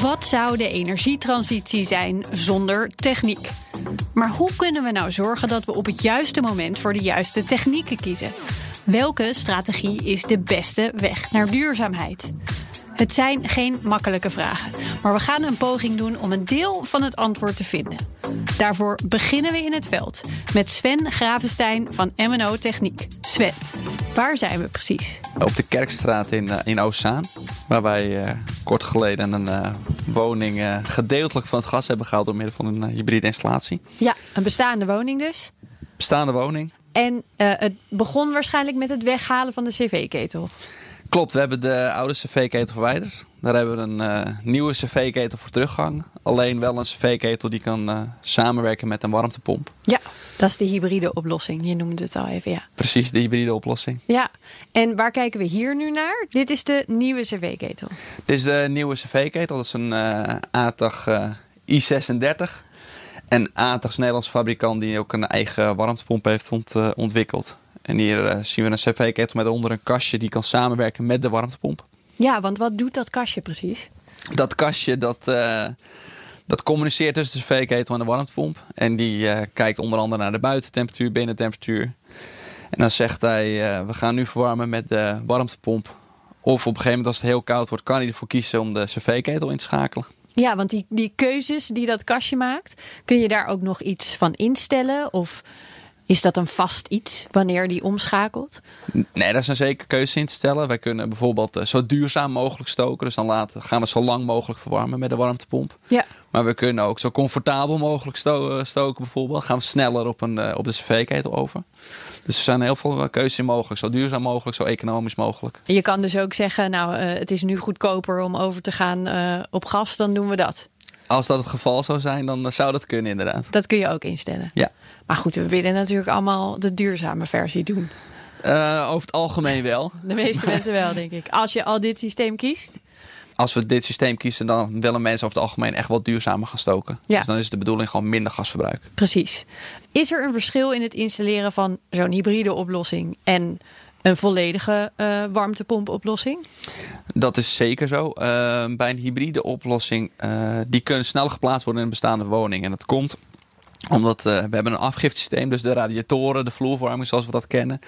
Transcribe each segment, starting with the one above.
Wat zou de energietransitie zijn zonder techniek? Maar hoe kunnen we nou zorgen dat we op het juiste moment voor de juiste technieken kiezen? Welke strategie is de beste weg naar duurzaamheid? Het zijn geen makkelijke vragen, maar we gaan een poging doen om een deel van het antwoord te vinden. Daarvoor beginnen we in het veld met Sven Gravenstein van MNO Techniek. Sven, waar zijn we precies? Op de Kerkstraat in, uh, in Oostzaan, waar wij uh, kort geleden een uh, woning gedeeltelijk van het gas hebben gehaald door middel van een hybride installatie. Ja, een bestaande woning dus. Bestaande woning. En het begon waarschijnlijk met het weghalen van de cv-ketel. Klopt, we hebben de oude cv-ketel verwijderd. Daar hebben we een uh, nieuwe cv-ketel voor teruggehangen. Alleen wel een cv-ketel die kan uh, samenwerken met een warmtepomp. Ja, dat is de hybride oplossing. Je noemde het al even, ja. Precies, de hybride oplossing. Ja, en waar kijken we hier nu naar? Dit is de nieuwe cv-ketel. Dit is de nieuwe cv-ketel. Dat is een uh, ATAG I36. En ATAG is een Nederlands fabrikant die ook een eigen warmtepomp heeft ont, ontwikkeld. En hier uh, zien we een cv-ketel met onder een kastje die kan samenwerken met de warmtepomp. Ja, want wat doet dat kastje precies? Dat kastje dat, uh, dat communiceert tussen de cv-ketel en de warmtepomp. En die uh, kijkt onder andere naar de buitentemperatuur, binnentemperatuur. En dan zegt hij, we gaan nu verwarmen met de warmtepomp. Of op een gegeven moment als het heel koud wordt, kan hij ervoor kiezen om de cv-ketel in te schakelen. Ja, want die, die keuzes die dat kastje maakt, kun je daar ook nog iets van instellen? Of is dat een vast iets wanneer die omschakelt? Nee, dat is een zeker keuze in te stellen. Wij kunnen bijvoorbeeld zo duurzaam mogelijk stoken. Dus dan laten, gaan we zo lang mogelijk verwarmen met de warmtepomp. Ja. Maar we kunnen ook zo comfortabel mogelijk sto stoken bijvoorbeeld. Gaan we sneller op, een, op de cv-ketel over. Dus er zijn heel veel keuzes in mogelijk. Zo duurzaam mogelijk, zo economisch mogelijk. Je kan dus ook zeggen, nou het is nu goedkoper om over te gaan op gas. Dan doen we dat. Als dat het geval zou zijn, dan zou dat kunnen inderdaad. Dat kun je ook instellen. Ja. Maar goed, we willen natuurlijk allemaal de duurzame versie doen. Uh, over het algemeen wel. De meeste mensen wel, denk ik. Als je al dit systeem kiest. Als we dit systeem kiezen, dan willen mensen over het algemeen echt wat duurzamer gaan stoken. Ja. Dus dan is de bedoeling gewoon minder gasverbruik. Precies. Is er een verschil in het installeren van zo'n hybride oplossing en een volledige uh, warmtepompoplossing? Dat is zeker zo. Uh, bij een hybride oplossing, uh, die kunnen sneller geplaatst worden in een bestaande woning. En dat komt omdat we hebben een afgiftesysteem, dus de radiatoren, de vloerverwarming zoals we dat kennen,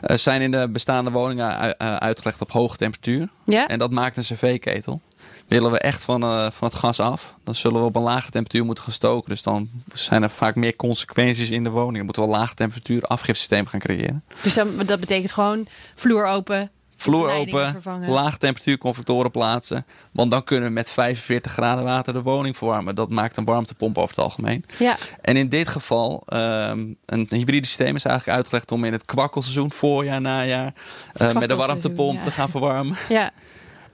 zijn in de bestaande woningen uitgelegd op hoge temperatuur. Ja? En dat maakt een cv-ketel. Willen we echt van, van het gas af, dan zullen we op een lage temperatuur moeten gaan stoken. Dus dan zijn er vaak meer consequenties in de woning. Dan moeten we een lage temperatuur afgiftesysteem gaan creëren. Dus dan, dat betekent gewoon vloer open, vloer open, laag temperatuur convectoren plaatsen. Want dan kunnen we met 45 graden water de woning verwarmen. Dat maakt een warmtepomp over het algemeen. Ja. En in dit geval, um, een hybride systeem is eigenlijk uitgelegd om in het kwakkelseizoen, voorjaar, najaar, uh, met een warmtepomp ja. te gaan verwarmen. Ja.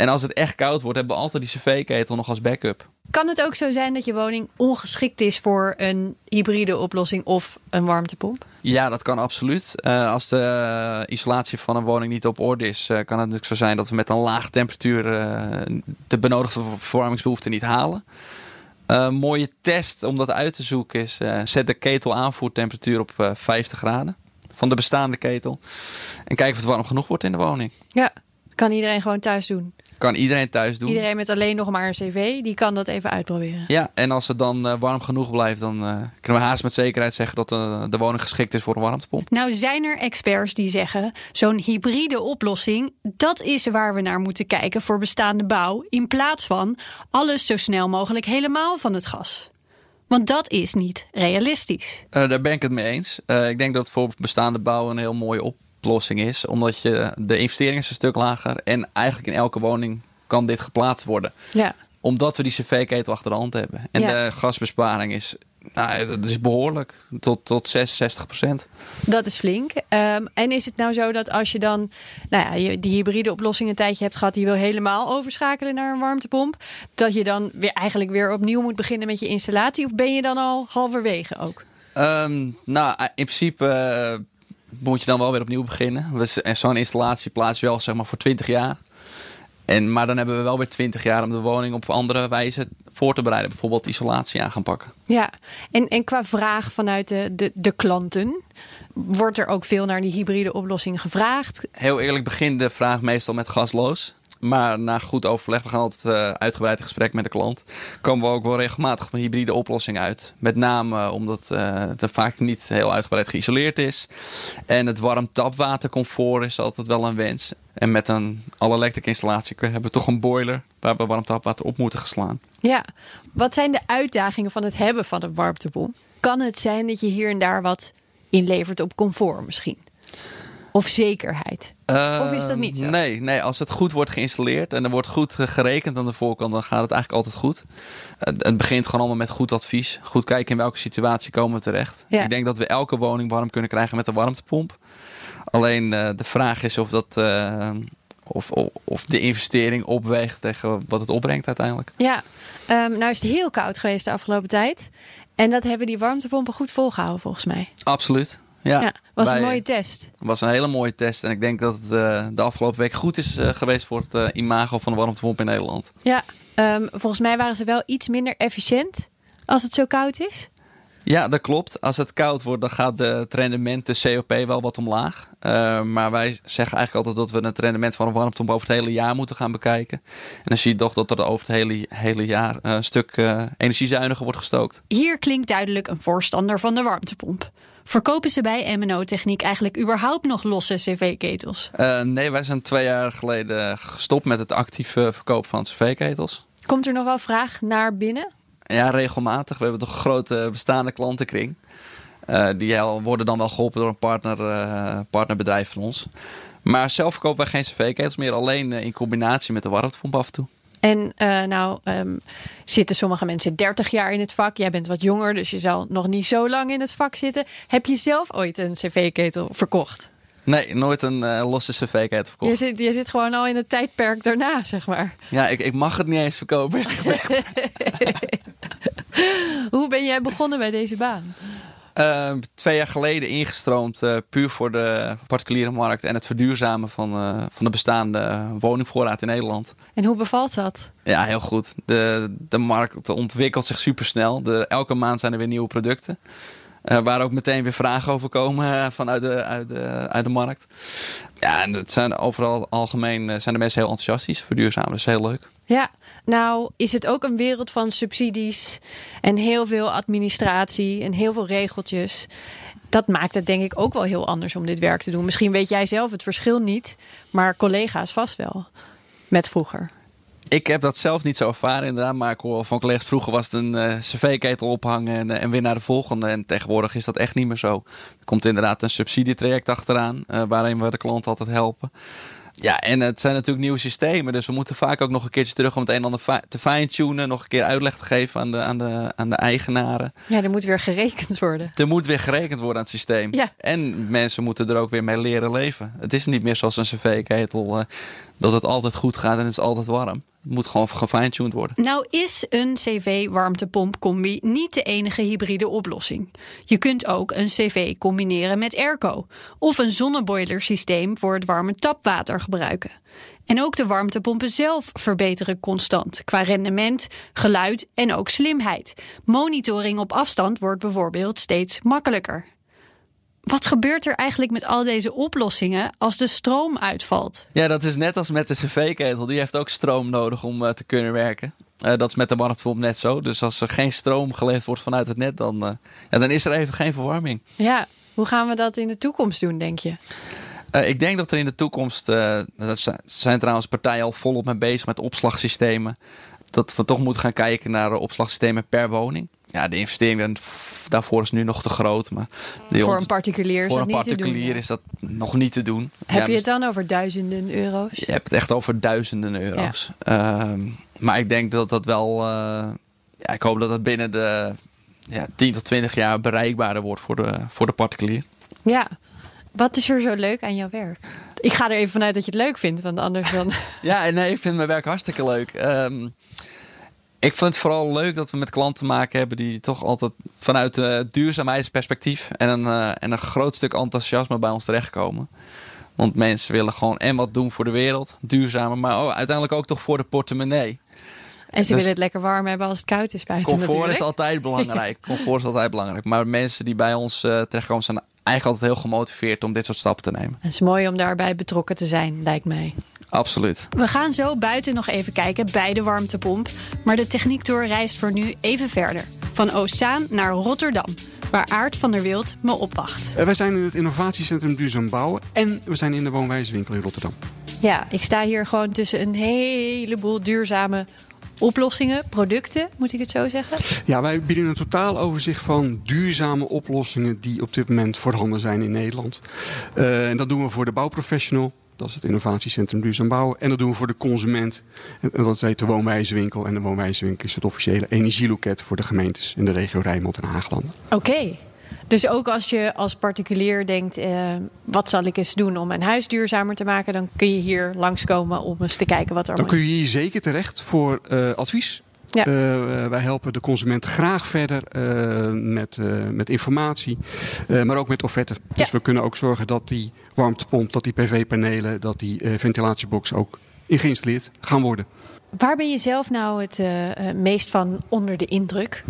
En als het echt koud wordt, hebben we altijd die cv-ketel nog als backup. Kan het ook zo zijn dat je woning ongeschikt is voor een hybride oplossing of een warmtepomp? Ja, dat kan absoluut. Uh, als de isolatie van een woning niet op orde is, uh, kan het natuurlijk zo zijn dat we met een laag temperatuur de benodigde verwarmingsbehoefte niet halen. Een mooie test om dat uit te zoeken is: zet de ketel aanvoertemperatuur op 50 graden van de bestaande ketel. En kijk of het warm genoeg wordt in de woning. Ja, kan iedereen gewoon thuis doen. Kan iedereen thuis doen. Iedereen met alleen nog maar een cv, die kan dat even uitproberen. Ja, en als het dan uh, warm genoeg blijft, dan uh, kunnen we haast met zekerheid zeggen dat uh, de woning geschikt is voor een warmtepomp. Nou zijn er experts die zeggen, zo'n hybride oplossing, dat is waar we naar moeten kijken voor bestaande bouw, in plaats van alles zo snel mogelijk helemaal van het gas. Want dat is niet realistisch. daar ben ik het mee eens. ik denk dat voor bestaande bouw een heel mooie op oplossing is. Omdat je de investering is een stuk lager. En eigenlijk in elke woning kan dit geplaatst worden. Ja. Omdat we die cv-ketel achter de hand hebben. En Ja. de gasbesparing is Nou, dat is behoorlijk. Tot, tot 66 procent. Dat is flink. Um, en is het nou zo dat als je dan nou ja, je, die hybride oplossing een tijdje hebt gehad, die wil helemaal overschakelen naar een warmtepomp, dat je dan weer eigenlijk weer opnieuw moet beginnen met je installatie? Of ben je dan al halverwege ook? Um, nou, in principe moet je dan wel weer opnieuw beginnen. Zo'n installatie plaats je wel zeg maar voor 20 jaar. En, maar dan hebben we wel weer 20 jaar om de woning op andere wijze voor te bereiden. Bijvoorbeeld isolatie aan gaan pakken. Ja, en, en qua vraag vanuit de, de, de klanten, wordt er ook veel naar die hybride oplossing gevraagd? Heel eerlijk begint de vraag meestal met gasloos. Maar na goed overleg, we gaan altijd uh, uitgebreid in gesprek met de klant, komen we ook wel regelmatig een hybride oplossing uit. Met name omdat uh, het vaak niet heel uitgebreid geïsoleerd is. En het warm tapwatercomfort is altijd wel een wens. En met een all-electric installatie hebben we toch een boiler waar we warm tapwater op moeten geslaan. Ja, wat zijn de uitdagingen van het hebben van een warmtepomp? Kan het zijn dat je hier en daar wat inlevert op comfort misschien? Of zekerheid? Uh, of is dat niet zo? Nee, nee, als het goed wordt geïnstalleerd en er wordt goed gerekend aan de voorkant, dan gaat het eigenlijk altijd goed. het begint gewoon allemaal met goed advies. Goed kijken in welke situatie komen we terecht. Ja. Ik denk dat we elke woning warm kunnen krijgen met een warmtepomp. Alleen uh, de vraag is of dat. Uh, of, of, of, de investering opweegt tegen wat het opbrengt uiteindelijk. Ja, um, nou is het heel koud geweest de afgelopen tijd. En dat hebben die warmtepompen goed volgehouden volgens mij. Absoluut. Ja, ja was een mooie test. was een hele mooie test. En ik denk dat het uh, de afgelopen week goed is uh, geweest voor het uh, imago van de warmtepomp in Nederland. Ja, um, volgens mij waren ze wel iets minder efficiënt als het zo koud is. Ja, dat klopt. Als het koud wordt, dan gaat de, het rendement, de COP, wel wat omlaag. Uh, maar wij zeggen eigenlijk altijd dat we het rendement van een warmtepomp over het hele jaar moeten gaan bekijken. En dan zie je toch dat er over het hele, hele jaar een stuk uh, energiezuiniger wordt gestookt. Hier klinkt duidelijk een voorstander van de warmtepomp. Verkopen ze bij MNO Techniek eigenlijk überhaupt nog losse cv-ketels? Uh, nee, wij zijn twee jaar geleden gestopt met het actieve verkoop van cv-ketels. Komt er nog wel vraag naar binnen? Ja, regelmatig. We hebben toch een grote bestaande klantenkring. Uh, die worden dan wel geholpen door een partner, uh, partnerbedrijf van ons. Maar zelf verkopen wij geen cv-ketels meer, alleen in combinatie met de warmtepomp af en toe. En uh, nou um, zitten sommige mensen 30 jaar in het vak. Jij bent wat jonger, dus je zal nog niet zo lang in het vak zitten. Heb je zelf ooit een cv-ketel verkocht? Nee, nooit een uh, losse cv-ketel verkocht. Je zit, je zit gewoon al in het tijdperk daarna, zeg maar. Ja, ik, ik mag het niet eens verkopen. Hoe ben jij begonnen bij deze baan? Uh, twee jaar geleden ingestroomd, uh, puur voor de particuliere markt en het verduurzamen van, uh, van de bestaande woningvoorraad in Nederland. En hoe bevalt dat? Ja, heel goed. De, de markt ontwikkelt zich supersnel. De, elke maand zijn er weer nieuwe producten. waar ook meteen weer vragen over komen vanuit de, uit de, uit de markt. Ja, en het zijn overal algemeen zijn de mensen heel enthousiast. Verduurzamen, dat is heel leuk. Ja, nou is het ook een wereld van subsidies en heel veel administratie en heel veel regeltjes. Dat maakt het denk ik ook wel heel anders om dit werk te doen. Misschien weet jij zelf het verschil niet, maar collega's vast wel met vroeger. Ik heb dat zelf niet zo ervaren inderdaad, maar ik hoor van collega's vroeger was het een uh, cv-ketel ophangen en, uh, en, weer naar de volgende. En tegenwoordig is dat echt niet meer zo. Er komt inderdaad een subsidietraject achteraan, uh, waarin we de klant altijd helpen. Ja, en het zijn natuurlijk nieuwe systemen. Dus we moeten vaak ook nog een keertje terug om het een en ander te fine-tunen. Nog een keer uitleg te geven aan de, aan, de, aan de eigenaren. Ja, er moet weer gerekend worden. Er moet weer gerekend worden aan het systeem. Ja. En mensen moeten er ook weer mee leren leven. Het is niet meer zoals een cv-ketel. Uh, dat het altijd goed gaat en het is altijd warm. Het moet gewoon gefine-tuned worden. Nou is een CV-warmtepomp-combi niet de enige hybride oplossing. Je kunt ook een CV combineren met airco. Of een zonneboilersysteem voor het warme tapwater gebruiken. En ook de warmtepompen zelf verbeteren constant qua rendement, geluid en ook slimheid. Monitoring op afstand wordt bijvoorbeeld steeds makkelijker. Wat gebeurt er eigenlijk met al deze oplossingen als de stroom uitvalt? Ja, dat is net als met de cv-ketel. Die heeft ook stroom nodig om uh, te kunnen werken. Uh, dat is met de warmtepomp net zo. Dus als er geen stroom geleverd wordt vanuit het net, dan, uh, ja, dan is er even geen verwarming. Ja, hoe gaan we dat in de toekomst doen, denk je? ik denk dat er in de toekomst, dat zijn trouwens partijen al volop mee bezig met opslagsystemen. Dat we toch moeten gaan kijken naar opslagsystemen per woning. Ja, de investering daarvoor is nu nog te groot. Maar voor een particulier, voor een particulier is dat nog niet te doen. Heb je het dan over duizenden euro's? Je hebt het echt over duizenden euro's. Ja. Uh, maar ik denk dat dat wel. Uh, ja, ik hoop dat dat binnen de ja, 10 tot 20 jaar bereikbaarder wordt voor de, voor de particulier. Ja. Wat is er zo leuk aan jouw werk? Ik ga er even vanuit dat je het leuk vindt, want anders dan... Ja, nee, ik vind mijn werk hartstikke leuk. Ehm, ik vind het vooral leuk dat we met klanten te maken hebben die toch altijd vanuit uh, duurzaamheidsperspectief en een, uh, en een groot stuk enthousiasme bij ons terechtkomen. Want mensen willen gewoon en wat doen voor de wereld, duurzamer, maar uiteindelijk ook toch voor de portemonnee. En ze dus willen het lekker warm hebben als het koud is buiten Comfort natuurlijk. is altijd belangrijk. Comfort is altijd belangrijk. Maar mensen die bij ons uh, terechtkomen zijn eigenlijk altijd heel gemotiveerd om dit soort stappen te nemen. Het is mooi om daarbij betrokken te zijn, lijkt mij. Absoluut. We gaan zo buiten nog even kijken bij de warmtepomp. Maar de techniektour reist voor nu even verder. Van Oostzaan naar Rotterdam, waar Aart van der Wild me opwacht. Wij zijn in het innovatiecentrum Duurzaam Bouwen en we zijn in de woonwijswinkel in Rotterdam. Ja, ik sta hier gewoon tussen een heleboel duurzame oplossingen, producten, moet ik het zo zeggen? Ja, wij bieden een totaal overzicht van duurzame oplossingen die op dit moment voorhanden zijn in Nederland. Uh, en dat doen we voor de bouwprofessional. Dat is het innovatiecentrum Duurzaam Bouwen. En dat doen we voor de consument. En dat heet de woonwijzewinkel. En de woonwijzewinkel is het officiële energieloket voor de gemeentes in de regio Rijnmond en Haaglanden. Oké. Okay. Dus ook als je als particulier denkt, uh, wat zal ik eens doen om mijn huis duurzamer te maken, dan kun je hier langskomen om eens te kijken wat er Dan kun je hier zeker terecht voor uh, advies. Ja. Uh, wij helpen de consument graag verder met, met informatie, maar ook met offerten. Dus we kunnen ook zorgen dat die warmtepomp, dat die PV-panelen, dat die ventilatiebox ook geïnstalleerd gaan worden. Waar ben je zelf nou het uh, meest van onder de indruk?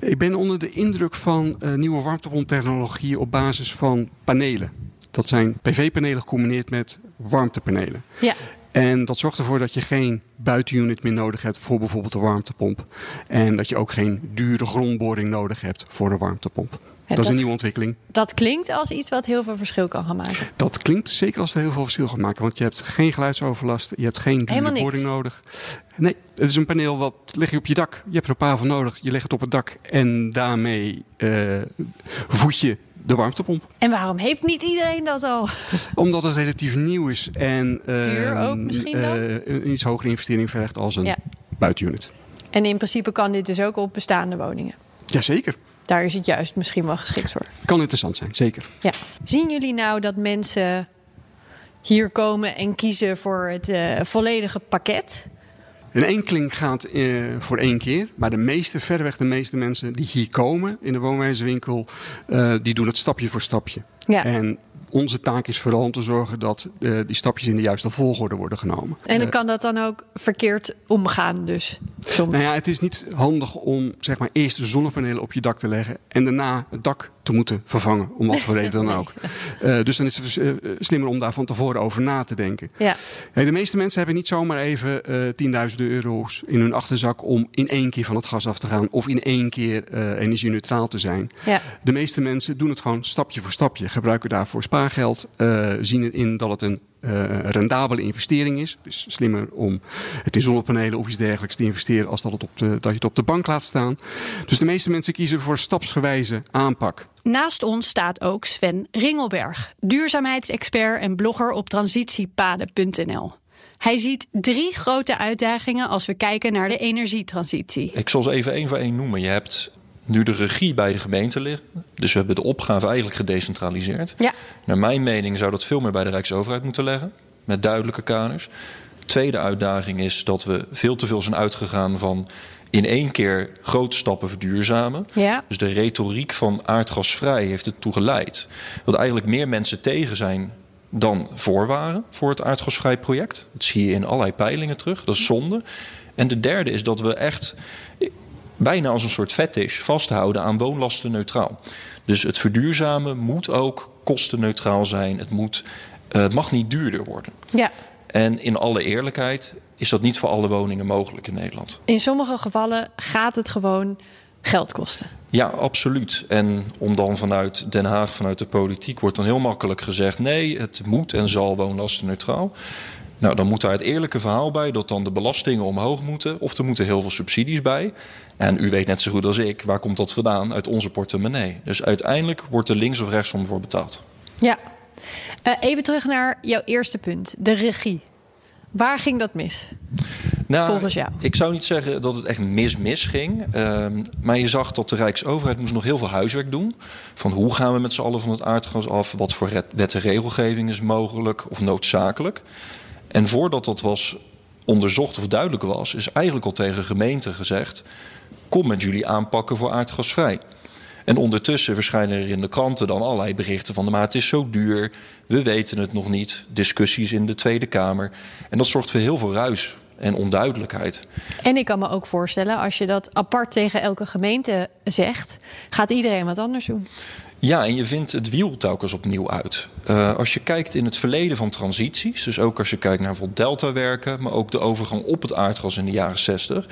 Ik ben onder de indruk van uh, nieuwe warmtepomptechnologie op basis van panelen. Dat zijn PV-panelen gecombineerd met warmtepanelen. Ja. En dat zorgt ervoor dat je geen buitenunit meer nodig hebt voor bijvoorbeeld de warmtepomp. En dat je ook geen dure grondboring nodig hebt voor de warmtepomp. Dat, is een nieuwe ontwikkeling. Dat klinkt als iets wat heel veel verschil kan gaan maken. Dat klinkt zeker als het heel veel verschil gaat maken. Want je hebt geen geluidsoverlast. Je hebt geen dure boring nodig. Nee, het is een paneel wat leg je op je dak. Je hebt er een paar van nodig. Je legt het op het dak. En daarmee uh, voed je de warmtepomp. En waarom heeft niet iedereen dat al? Omdat het relatief nieuw is. En Duur ook misschien dan? Uh, een iets hogere investering vergt als een ja. buitenunit. En in principe kan dit dus ook op bestaande woningen? Jazeker daar is het juist misschien wel geschikt voor. Kan interessant zijn, zeker. Ja. Zien jullie nou dat mensen hier komen en kiezen voor het uh, volledige pakket? Een enkeling gaat uh, voor één keer. Maar de meeste, verreweg de meeste mensen die hier komen in de woonwijzewinkel... Uh, die doen het stapje voor stapje. Ja. En onze taak is vooral om te zorgen dat uh, die stapjes in de juiste volgorde worden genomen. En dan kan dat dan ook verkeerd omgaan dus? Soms. Nou ja, het is niet handig om zeg maar, eerst de zonnepanelen op je dak te leggen... en daarna het dak te moeten vervangen, om wat voor reden dan ook. Uh, dus dan is het uh, slimmer om daar van tevoren over na te denken. Ja. Hey, de meeste mensen hebben niet zomaar even uh, 10.000 euro's in hun achterzak... om in één keer van het gas af te gaan of in één keer energie-neutraal te zijn. Ja. De meeste mensen doen het gewoon stapje voor stapje. Gebruiken daarvoor spaargeld, zien in dat het een uh, rendabele investering is. Het is slimmer om het in zonnepanelen of iets dergelijks te investeren als dat, het op de, dat je het op de bank laat staan. Dus de meeste mensen kiezen voor stapsgewijze aanpak. Naast ons staat ook Sven Ringelberg, duurzaamheidsexpert en blogger op transitiepaden.nl. Hij ziet drie grote uitdagingen als we kijken naar de energietransitie. Ik zal ze even één voor één noemen. Je hebt nu de regie bij de gemeente liggen. Dus we hebben de opgave eigenlijk gedecentraliseerd. Ja. Naar mijn mening zou dat veel meer bij de Rijksoverheid moeten leggen. Met duidelijke kaders. Tweede uitdaging is dat we veel te veel zijn uitgegaan van in één keer grote stappen verduurzamen. Ja. Dus de retoriek van aardgasvrij heeft ertoe geleid dat eigenlijk meer mensen tegen zijn dan voor waren voor het aardgasvrij project. Dat zie je in allerlei peilingen terug. Dat is zonde. En de derde is dat we echt bijna als een soort fetish vasthouden aan woonlasten neutraal. Dus het verduurzamen moet ook kostenneutraal zijn. Het, moet, uh, het mag niet duurder worden. Ja. En in alle eerlijkheid is dat niet voor alle woningen mogelijk in Nederland. In sommige gevallen gaat het gewoon geld kosten. Ja, absoluut. En om dan vanuit Den Haag, vanuit de politiek, wordt dan heel makkelijk gezegd: nee, het moet en zal woonlastenneutraal. Nou, dan moet daar het eerlijke verhaal bij dat dan de belastingen omhoog moeten. Of er moeten heel veel subsidies bij. En u weet net zo goed als ik, waar komt dat vandaan? Uit onze portemonnee. Dus uiteindelijk wordt er links of rechtsom voor betaald. Ja. Uh, even terug naar jouw eerste punt, de regie. Waar ging dat mis? Nou, volgens jou? Ik zou niet zeggen dat het echt mis-mis ging. Ehm, maar je zag dat de Rijksoverheid moest nog heel veel huiswerk doen. Van hoe gaan we met z'n allen van het aardgas af? Wat voor wet en regelgeving is mogelijk of noodzakelijk? En voordat dat was onderzocht of duidelijk was... is eigenlijk al tegen gemeenten gezegd... kom met jullie aanpakken voor aardgasvrij. En ondertussen verschijnen er in de kranten dan allerlei berichten van... maar het is zo duur, we weten het nog niet. Discussies in de Tweede Kamer. En dat zorgt voor heel veel ruis en onduidelijkheid. En ik kan me ook voorstellen, als je dat apart tegen elke gemeente zegt, gaat iedereen wat anders doen. Ja, en je vindt het wiel telkens opnieuw uit. Uh, als je kijkt in het verleden van transities, dus ook als je kijkt naar bijvoorbeeld deltawerken, maar ook de overgang op het aardgas in de jaren 60,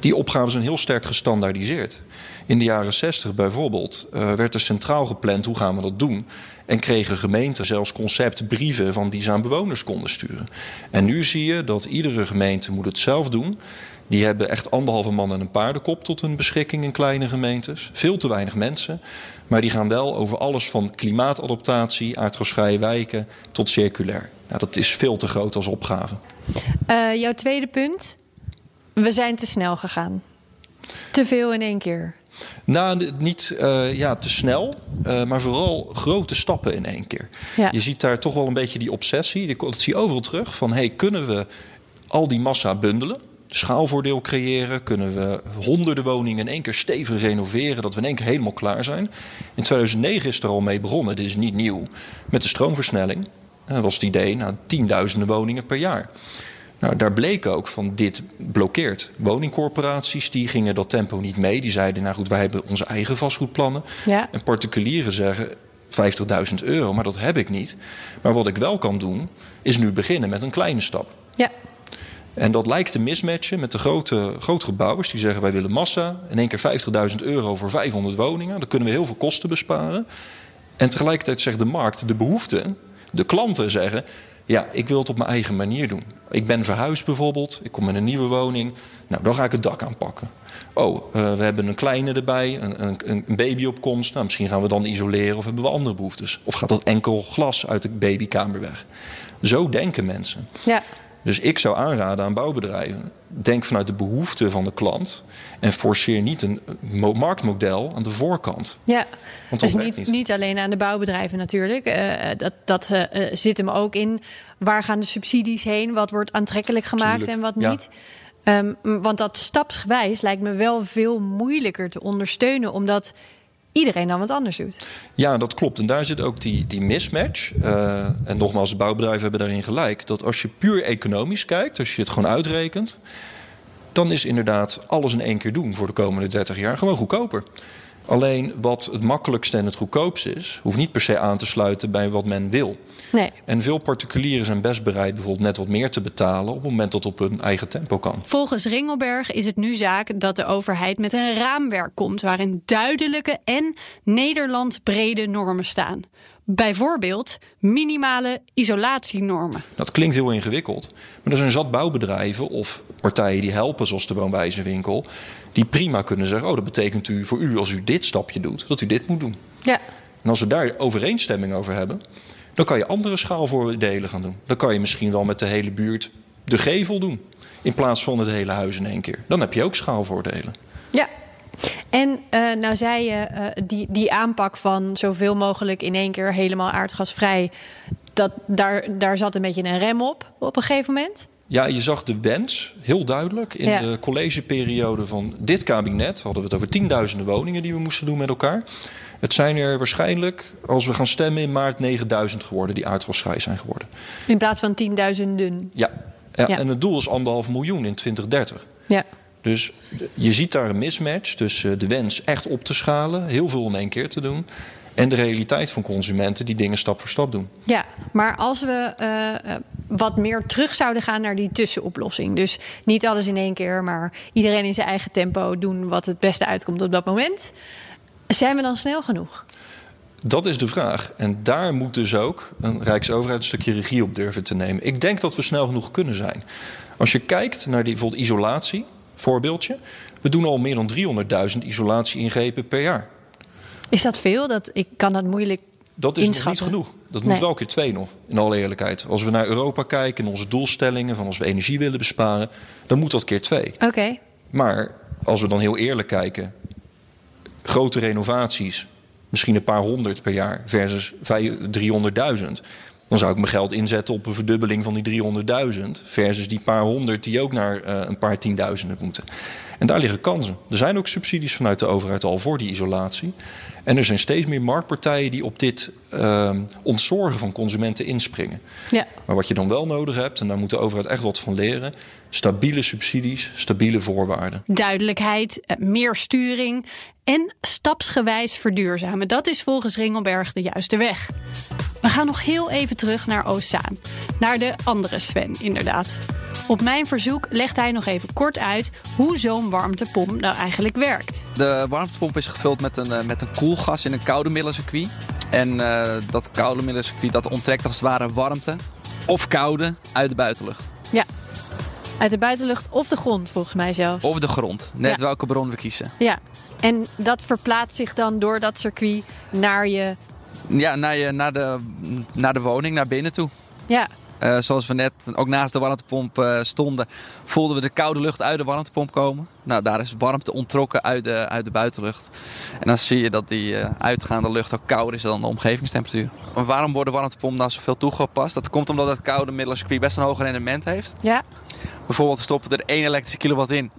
die opgaven zijn heel sterk gestandaardiseerd. In de jaren 60 bijvoorbeeld uh, werd er centraal gepland hoe gaan we dat doen. En kregen gemeenten zelfs conceptbrieven van die ze aan bewoners konden sturen. En nu zie je dat iedere gemeente moet het zelf doen. Die hebben echt anderhalve man en een paardenkop tot hun beschikking in kleine gemeentes. Veel te weinig mensen. Maar die gaan wel over alles van klimaatadaptatie, aardgasvrije wijken tot circulair. Nou, dat is veel te groot als opgave. Uh, jouw tweede punt. We zijn te snel gegaan. Te veel in één keer. Nou, niet uh, ja, te snel, uh, maar vooral grote stappen in één keer. Ja. Je ziet daar toch wel een beetje die obsessie. Dat zie je overal terug. Van hey, kunnen we al die massa bundelen? Schaalvoordeel creëren? Kunnen we honderden woningen in één keer stevig renoveren? Dat we in één keer helemaal klaar zijn. In 2009 is er al mee begonnen. Dit is niet nieuw. Met de stroomversnelling. Dat was het idee, nou, tienduizenden woningen per jaar. Nou, daar bleek ook van dit blokkeert. Woningcorporaties die gingen dat tempo niet mee. Die zeiden, nou goed, wij hebben onze eigen vastgoedplannen. Ja. En particulieren zeggen 50.000 euro, maar dat heb ik niet. Maar wat ik wel kan doen, is nu beginnen met een kleine stap. Ja. En dat lijkt te mismatchen met de grote, grotere bouwers die zeggen wij willen massa. In één keer 50.000 euro voor 500 woningen. Dan kunnen we heel veel kosten besparen. En tegelijkertijd zegt de markt, de behoefte, de klanten zeggen... ja, ik wil het op mijn eigen manier doen. Ik ben verhuisd bijvoorbeeld, ik kom in een nieuwe woning. Nou, dan ga ik het dak aanpakken. Oh, uh, we hebben een kleine erbij, een, een, een babyopkomst. Nou, misschien gaan we dan isoleren of hebben we andere behoeftes. Of gaat dat enkel glas uit de babykamer weg. Zo denken mensen. Ja. Dus ik zou aanraden aan bouwbedrijven: denk vanuit de behoeften van de klant en forceer niet een marktmodel aan de voorkant. Ja, dus niet, niet. niet alleen aan de bouwbedrijven natuurlijk. Uh, dat dat uh, zit hem ook in. Waar gaan de subsidies heen? Wat wordt aantrekkelijk gemaakt Tuurlijk, en wat ja. niet? Um, want dat stapsgewijs lijkt me wel veel moeilijker te ondersteunen, omdat iedereen dan wat anders doet. Ja, dat klopt. En daar zit ook die, die mismatch. Uh, en nogmaals, bouwbedrijven hebben daarin gelijk. Dat als je puur economisch kijkt, als je het gewoon uitrekent... dan is inderdaad alles in één keer doen voor de komende 30 jaar gewoon goedkoper. Alleen wat het makkelijkste en het goedkoopste is... hoeft niet per se aan te sluiten bij wat men wil. Nee. En veel particulieren zijn best bereid bijvoorbeeld net wat meer te betalen... op het moment dat het op hun eigen tempo kan. Volgens Ringelberg is het nu zaak dat de overheid met een raamwerk komt... waarin duidelijke en Nederland brede normen staan. Bijvoorbeeld minimale isolatienormen. Dat klinkt heel ingewikkeld. Maar er zijn zat bouwbedrijven of partijen die helpen... zoals de Woonwijzerwinkel... die prima kunnen zeggen... oh, dat betekent u voor u als u dit stapje doet... dat u dit moet doen. Ja. En als we daar overeenstemming over hebben... dan kan je andere schaalvoordelen gaan doen. Dan kan je misschien wel met de hele buurt de gevel doen... in plaats van het hele huis in één keer. Dan heb je ook schaalvoordelen. Ja, en uh, nou zei je, uh, die, die aanpak van zoveel mogelijk in één keer helemaal aardgasvrij, dat, daar, daar zat een beetje een rem op op een gegeven moment. Ja, je zag de wens heel duidelijk. In Ja. de collegeperiode van dit kabinet hadden we het over tienduizenden woningen die we moesten doen met elkaar. Het zijn er waarschijnlijk, als we gaan stemmen in maart, 9000 geworden die aardgasvrij zijn geworden. In plaats van tienduizenden. Ja. Ja, Ja. en het doel is anderhalf miljoen in 2030. Ja. Dus je ziet daar een mismatch tussen de wens echt op te schalen, heel veel in één keer te doen, en de realiteit van consumenten die dingen stap voor stap doen. Ja, maar als we eh, eh, wat meer terug zouden gaan naar die tussenoplossing. Dus niet alles in één keer, maar iedereen in zijn eigen tempo doen wat het beste uitkomt op dat moment. Zijn we dan snel genoeg? Dat is de vraag. En daar moet dus ook een Rijksoverheid een stukje regie op durven te nemen. Ik denk dat we snel genoeg kunnen zijn. Als je kijkt naar die bijvoorbeeld isolatie, voorbeeldje. We doen al meer dan 300.000 isolatieingrepen per jaar. Is dat veel? Dat, ik kan dat moeilijk dat is nog niet genoeg. Dat Nee. moet wel keer twee nog, in alle eerlijkheid. Als we naar Europa kijken en onze doelstellingen... van als we energie willen besparen, dan moet dat keer twee. Oké. Maar als we dan heel eerlijk kijken... grote renovaties, misschien een paar honderd per jaar... versus vij- 300.000... dan zou ik mijn geld inzetten op een verdubbeling van die 300.000... versus die paar honderd die ook naar eh, een paar tienduizenden moeten. En daar liggen kansen. Er zijn ook subsidies vanuit de overheid al voor die isolatie. En er zijn steeds meer marktpartijen die op dit ehm, ontzorgen van consumenten inspringen. Ja. Maar wat je dan wel nodig hebt, en daar moet de overheid echt wat van leren... stabiele subsidies, stabiele voorwaarden. Duidelijkheid, eh, meer sturing en stapsgewijs verduurzamen. Dat is volgens Ringelberg de juiste weg. We gaan nog heel even terug naar Oostzaan. Naar de andere Sven, inderdaad. Op mijn verzoek legt hij nog even kort uit hoe zo'n warmtepomp nou eigenlijk werkt. De warmtepomp is gevuld met een, eh, met een koelgas in een koude middencircuit. En eh, dat koude middencircuit dat onttrekt als het ware warmte of koude uit de buitenlucht. Ja. Uit de buitenlucht of de grond, volgens mij zelfs. Of de grond, net Ja. welke bron we kiezen. Ja. En dat verplaatst zich dan door dat circuit naar je. Ja, naar, je, naar, de, naar de woning, naar binnen toe. Ja. Eh, zoals we net ook naast de warmtepomp eh, stonden, voelden we de koude lucht uit de warmtepomp komen. Nou, daar is warmte ontrokken uit de, uit de buitenlucht. En dan zie je dat die eh, uitgaande lucht ook kouder is dan de omgevingstemperatuur. Maar waarom wordt de warmtepomp nou zoveel toegepast? Dat komt omdat het koude middencircuit best een hoger rendement heeft. Ja. Bijvoorbeeld we stoppen er 1 elektrische kilowatt in.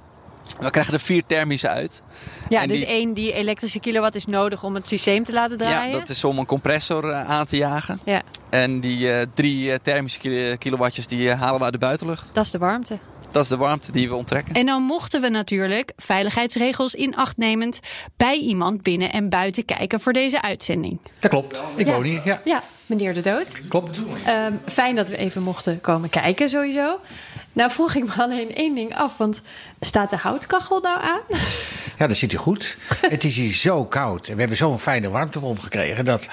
We krijgen er vier thermische uit. Ja, En dus die- één die elektrische kilowatt is nodig om het systeem te laten draaien. Ja, dat is om een compressor eh, aan te jagen. Ja, En die eh, drie eh, thermische kilo- kilowattjes die halen we uit de buitenlucht. dat is de warmte. Dat is de warmte die we onttrekken. En dan mochten we natuurlijk, veiligheidsregels in acht nemend, bij iemand binnen en buiten kijken voor deze uitzending. Dat klopt. Ik Ja. woon hier, ja. Ja, meneer De Dood. Klopt. Ehm, fijn dat we even mochten komen kijken, sowieso. Nou vroeg ik me alleen één ding af, want staat de houtkachel nou aan? Ja, dat zit u goed. het is hier zo koud. En we hebben zo'n fijne warmtepomp gekregen dat...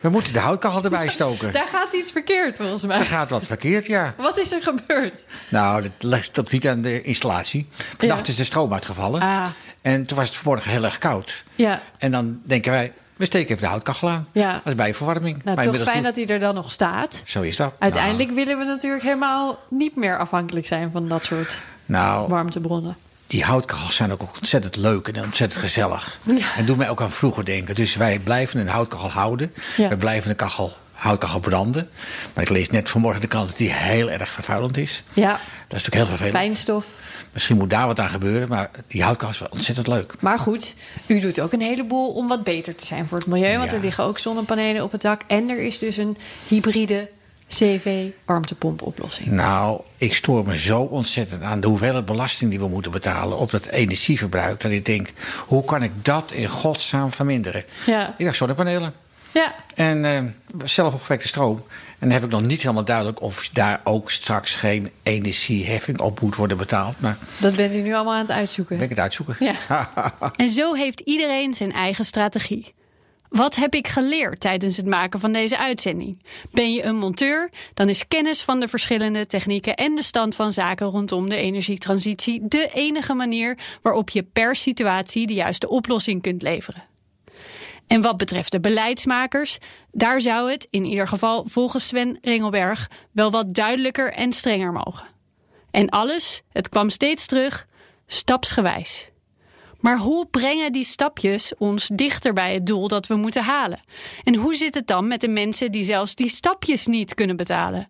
We moeten de houtkachel erbij stoken. Daar gaat iets verkeerd volgens mij. gaat wat verkeerd, ja. Wat is er gebeurd? Nou, dat ligt niet aan de installatie. Vannacht Ja. is de stroom uitgevallen. Ah. En toen was het vanmorgen heel erg koud. Ja, En dan denken wij, we steken even de houtkachel aan. Ja. Is bijverwarming. nou Maar toch fijn dat hij er dan nog staat. Zo is dat. Uiteindelijk willen we natuurlijk helemaal niet meer afhankelijk zijn van dat soort Nou, nou, warmtebronnen. die houtkachels zijn ook ontzettend leuk en ontzettend gezellig. Ja. En doet mij ook aan vroeger denken. Dus wij blijven een houtkachel houden. Ja. We blijven een kachel, houtkachel branden. Maar ik lees net vanmorgen de krant dat die heel erg vervuilend is. Ja, Dat is natuurlijk heel vervelend. fijnstof. Misschien moet daar wat aan gebeuren. Maar die houtkachel is wel ontzettend leuk. Maar goed, u doet ook een heleboel om wat beter te zijn voor het milieu. Want Ja. er liggen ook zonnepanelen op het dak. En er is dus een hybride CV-warmtepompoplossing. Nou, ik stoor me zo ontzettend aan de hoeveelheid belasting die we moeten betalen op dat energieverbruik. Dat ik denk, hoe kan ik dat in godsnaam verminderen? Ja. Ik dacht zonnepanelen. Ja, En eh, zelf opgewekte stroom. En dan heb ik nog niet helemaal duidelijk of daar ook straks geen energieheffing op moet worden betaald. Maar dat bent u nu allemaal aan het uitzoeken. ben ik het uitzoeken. Ja. En zo heeft iedereen zijn eigen strategie. Wat heb ik geleerd tijdens het maken van deze uitzending? Ben je een monteur? Dan is kennis van de verschillende technieken en de stand van zaken rondom de energietransitie de enige manier waarop je per situatie de juiste oplossing kunt leveren. En wat betreft de beleidsmakers, daar zou het, in ieder geval volgens Sven Ringelberg, wel wat duidelijker en strenger mogen. En alles, het kwam steeds terug, stapsgewijs. Maar hoe brengen die stapjes ons dichter bij het doel dat we moeten halen? En hoe zit het dan met de mensen die zelfs die stapjes niet kunnen betalen?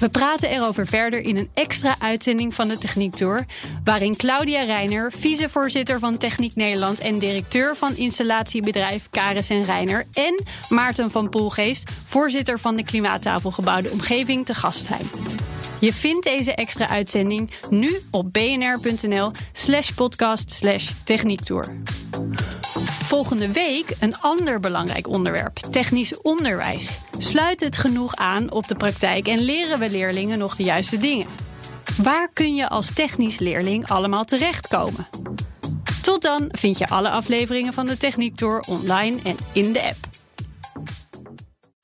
We praten erover verder in een extra uitzending van de Techniek Tour, waarin Claudia Reiner, vicevoorzitter van Techniek Nederland en directeur van installatiebedrijf Karis en Reiner, en Maarten van Poelgeest, voorzitter van de Klimaattafel Gebouwde Omgeving, te gast zijn. Je vindt deze extra uitzending nu op bnr.nl slash podcast slash techniektour. Volgende week een ander belangrijk onderwerp, technisch onderwijs. Sluit het genoeg aan op de praktijk en leren we leerlingen nog de juiste dingen? Waar kun je als technisch leerling allemaal terechtkomen? Tot dan vind je alle afleveringen van de Techniek Tour online en in de app.